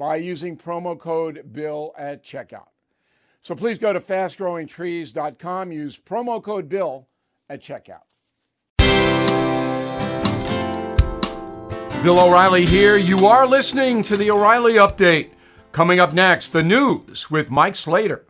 by using promo code BILL at checkout. So please go to fastgrowingtrees.com, use promo code BILL at checkout. Bill O'Reilly here. You are listening to the O'Reilly Update. Coming up next, the news with Mike Slater.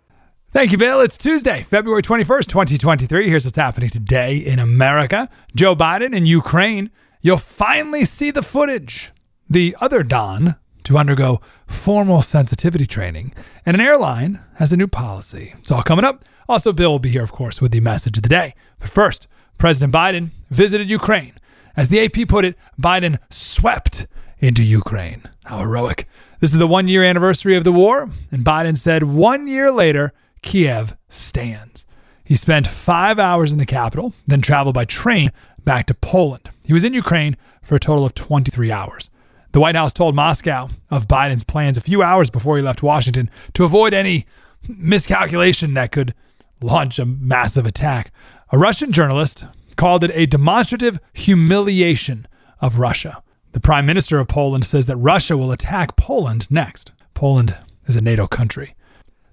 Thank you, Bill. It's Tuesday, February 21st, 2023. Here's what's happening today in America Joe Biden in Ukraine. You'll finally see the footage. The other Don to undergo formal sensitivity training, and an airline has a new policy. It's all coming up. Also, Bill will be here, of course, with the message of the day. But first, President Biden visited Ukraine. As the AP put it, Biden swept into Ukraine. How heroic. This is the one year anniversary of the war, and Biden said one year later, Kiev stands. He spent five hours in the capital, then traveled by train back to Poland. He was in Ukraine for a total of 23 hours. The White House told Moscow of Biden's plans a few hours before he left Washington to avoid any miscalculation that could launch a massive attack. A Russian journalist called it a demonstrative humiliation of Russia. The prime minister of Poland says that Russia will attack Poland next. Poland is a NATO country.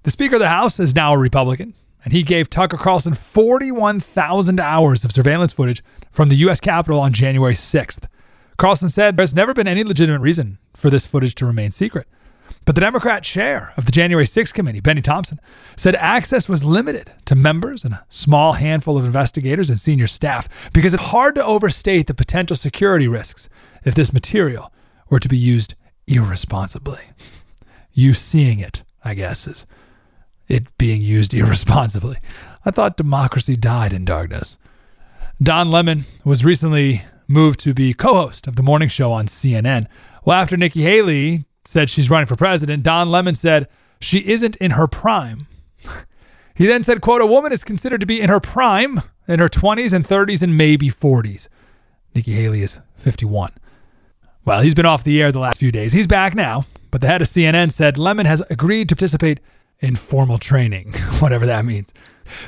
The Speaker of the House is now a Republican, and he gave Tucker Carlson 41,000 hours of surveillance footage from the U.S. Capitol on January 6th. Carlson said there's never been any legitimate reason for this footage to remain secret. But the Democrat chair of the January 6th committee, Benny Thompson, said access was limited to members and a small handful of investigators and senior staff because it's hard to overstate the potential security risks if this material were to be used irresponsibly. You seeing it, I guess, is it being used irresponsibly. I thought democracy died in darkness. Don Lemon was recently moved to be co host of the morning show on CNN. Well, after Nikki Haley said she's running for president, Don Lemon said she isn't in her prime. he then said, quote, a woman is considered to be in her prime in her 20s and 30s and maybe 40s. Nikki Haley is 51. Well, he's been off the air the last few days. He's back now, but the head of CNN said Lemon has agreed to participate in formal training, whatever that means.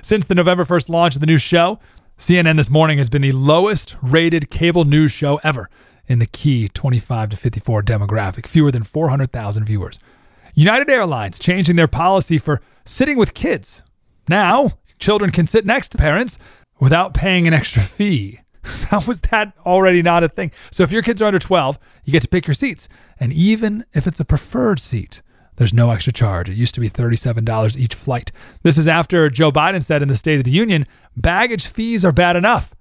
Since the November 1st launch of the new show, CNN this morning has been the lowest rated cable news show ever in the key 25 to 54 demographic, fewer than 400,000 viewers. United Airlines changing their policy for sitting with kids. Now, children can sit next to parents without paying an extra fee. How was that already not a thing? So if your kids are under 12, you get to pick your seats. And even if it's a preferred seat, there's no extra charge. It used to be $37 each flight. This is after Joe Biden said in the State of the Union baggage fees are bad enough.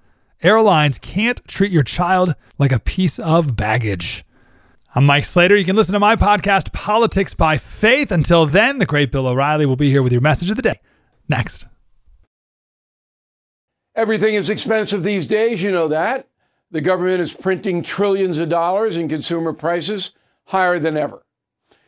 Airlines can't treat your child like a piece of baggage. I'm Mike Slater. You can listen to my podcast, Politics by Faith. Until then, the great Bill O'Reilly will be here with your message of the day. Next. Everything is expensive these days, you know that. The government is printing trillions of dollars and consumer prices higher than ever.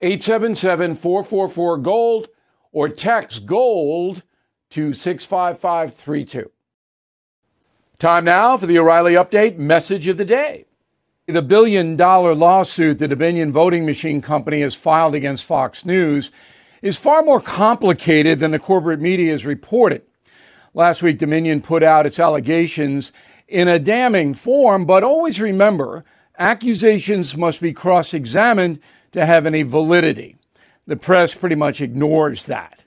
877 444 GOLD, or text GOLD to 65532. Time now for the O'Reilly Update message of the day. The billion dollar lawsuit the Dominion Voting Machine Company has filed against Fox News is far more complicated than the corporate media has reported. Last week, Dominion put out its allegations in a damning form, but always remember accusations must be cross examined to have any validity. The press pretty much ignores that.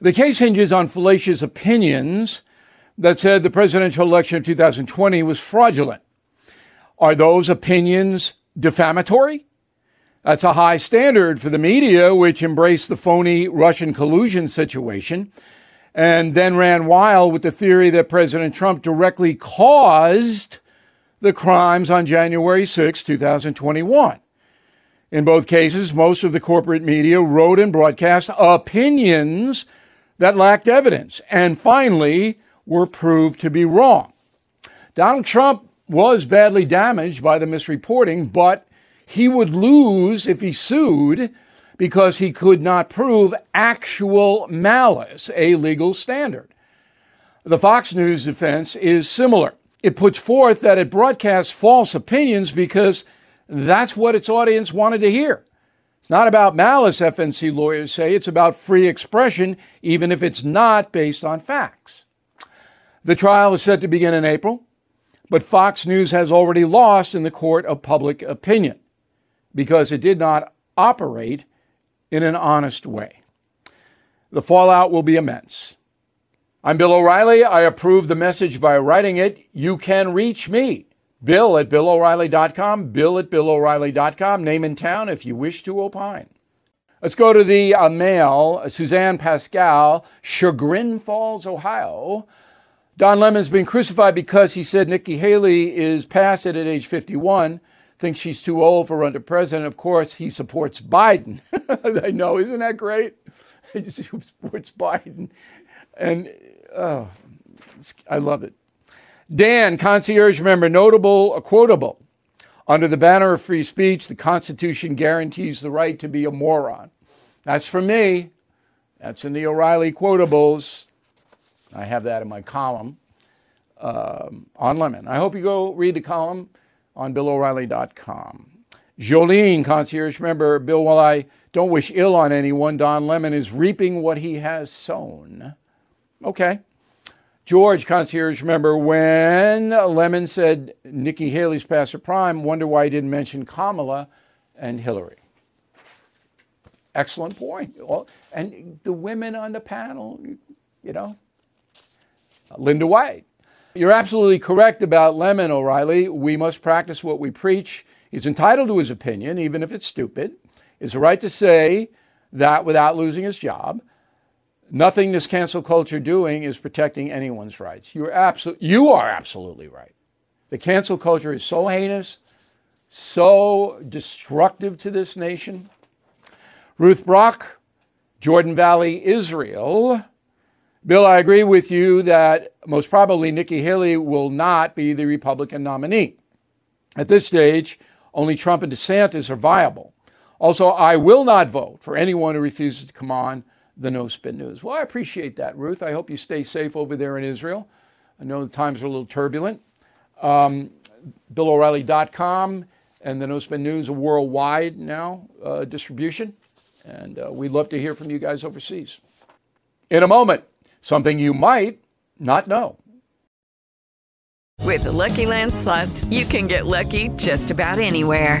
The case hinges on fallacious opinions that said the presidential election of 2020 was fraudulent. Are those opinions defamatory? That's a high standard for the media, which embraced the phony Russian collusion situation and then ran wild with the theory that President Trump directly caused the crimes on January 6, 2021. In both cases, most of the corporate media wrote and broadcast opinions that lacked evidence and finally were proved to be wrong. Donald Trump was badly damaged by the misreporting, but he would lose if he sued because he could not prove actual malice, a legal standard. The Fox News defense is similar. It puts forth that it broadcasts false opinions because that's what its audience wanted to hear. It's not about malice, FNC lawyers say. It's about free expression, even if it's not based on facts. The trial is set to begin in April. But Fox News has already lost in the court of public opinion because it did not operate in an honest way. The fallout will be immense. I'm Bill O'Reilly. I approve the message by writing it. You can reach me, Bill at BillO'Reilly.com, Bill at BillO'Reilly.com, name in town if you wish to opine. Let's go to the uh, mail. Suzanne Pascal, Chagrin Falls, Ohio. Don Lemon's been crucified because he said Nikki Haley is past it at age 51, thinks she's too old for under president. Of course, he supports Biden. I know, isn't that great? He supports Biden. And oh, I love it. Dan, concierge member, notable, uh, quotable. Under the banner of free speech, the Constitution guarantees the right to be a moron. That's for me. That's in the O'Reilly quotables. I have that in my column um, on Lemon. I hope you go read the column on BillO'Reilly.com. Jolene, concierge member, Bill, while I don't wish ill on anyone, Don Lemon is reaping what he has sown. Okay. George, concierge member, when Lemon said Nikki Haley's past her prime, wonder why he didn't mention Kamala and Hillary. Excellent point. And the women on the panel, you know, Linda White. You're absolutely correct about Lemon, O'Reilly. We must practice what we preach. He's entitled to his opinion, even if it's stupid. It's a right to say that without losing his job. Nothing this cancel culture doing is protecting anyone's rights. You're you are absolutely right. The cancel culture is so heinous, so destructive to this nation. Ruth Brock, Jordan Valley, Israel. Bill, I agree with you that most probably Nikki Haley will not be the Republican nominee. At this stage, only Trump and DeSantis are viable. Also, I will not vote for anyone who refuses to come on the No Spin News. Well, I appreciate that, Ruth. I hope you stay safe over there in Israel. I know the times are a little turbulent. Um, BillO'Reilly.com and the No Spin News are worldwide now uh, distribution. And uh, we'd love to hear from you guys overseas. In a moment, Something you might not know. With the Lucky Land slots, you can get lucky just about anywhere.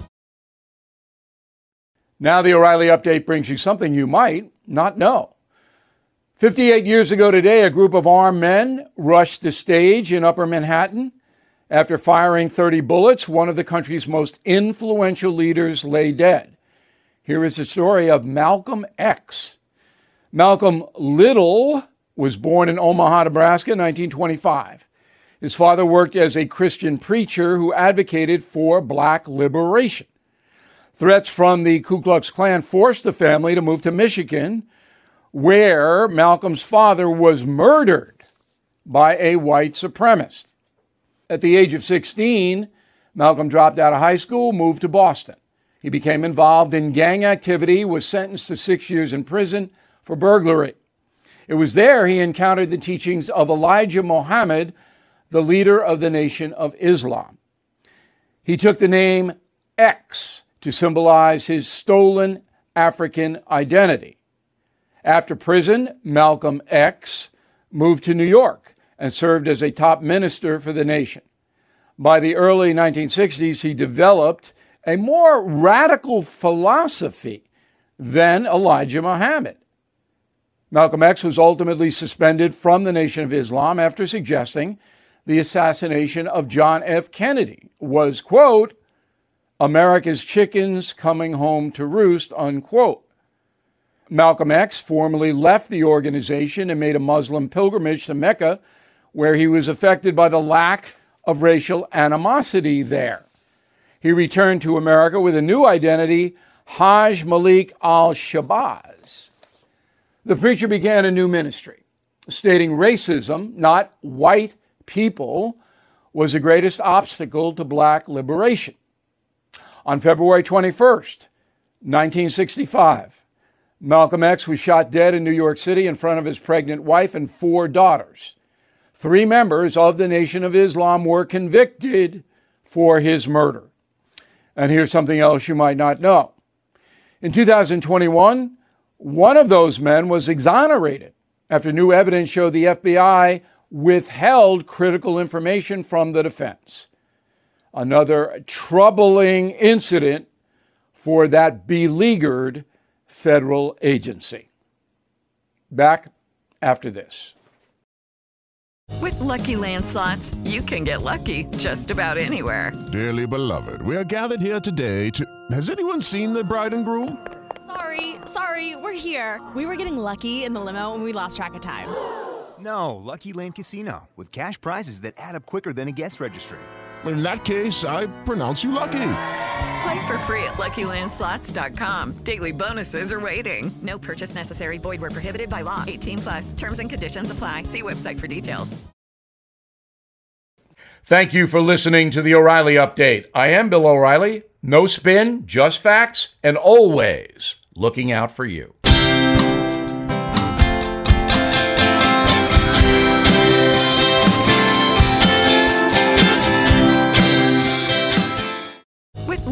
Now, the O'Reilly update brings you something you might not know. 58 years ago today, a group of armed men rushed the stage in Upper Manhattan. After firing 30 bullets, one of the country's most influential leaders lay dead. Here is the story of Malcolm X. Malcolm Little was born in Omaha, Nebraska in 1925. His father worked as a Christian preacher who advocated for black liberation. Threats from the Ku Klux Klan forced the family to move to Michigan, where Malcolm's father was murdered by a white supremacist. At the age of 16, Malcolm dropped out of high school, moved to Boston. He became involved in gang activity, was sentenced to six years in prison for burglary. It was there he encountered the teachings of Elijah Muhammad, the leader of the Nation of Islam. He took the name X to symbolize his stolen African identity. After prison, Malcolm X moved to New York and served as a top minister for the nation. By the early 1960s, he developed a more radical philosophy than Elijah Muhammad. Malcolm X was ultimately suspended from the Nation of Islam after suggesting the assassination of John F. Kennedy was, quote, America's chickens coming home to roost, unquote. Malcolm X formally left the organization and made a Muslim pilgrimage to Mecca, where he was affected by the lack of racial animosity there. He returned to America with a new identity, Haj Malik al Shabazz. The preacher began a new ministry, stating racism, not white people, was the greatest obstacle to black liberation. On February 21st, 1965, Malcolm X was shot dead in New York City in front of his pregnant wife and four daughters. Three members of the Nation of Islam were convicted for his murder. And here's something else you might not know. In 2021, one of those men was exonerated after new evidence showed the FBI withheld critical information from the defense. Another troubling incident for that beleaguered federal agency. Back after this. With Lucky Land slots, you can get lucky just about anywhere. Dearly beloved, we are gathered here today to. Has anyone seen the bride and groom? Sorry, sorry, we're here. We were getting lucky in the limo and we lost track of time. No, Lucky Land Casino, with cash prizes that add up quicker than a guest registry. In that case, I pronounce you lucky. Play for free at LuckyLandSlots.com. Daily bonuses are waiting. No purchase necessary. Void where prohibited by law. 18 plus. Terms and conditions apply. See website for details. Thank you for listening to the O'Reilly Update. I am Bill O'Reilly. No spin, just facts, and always looking out for you.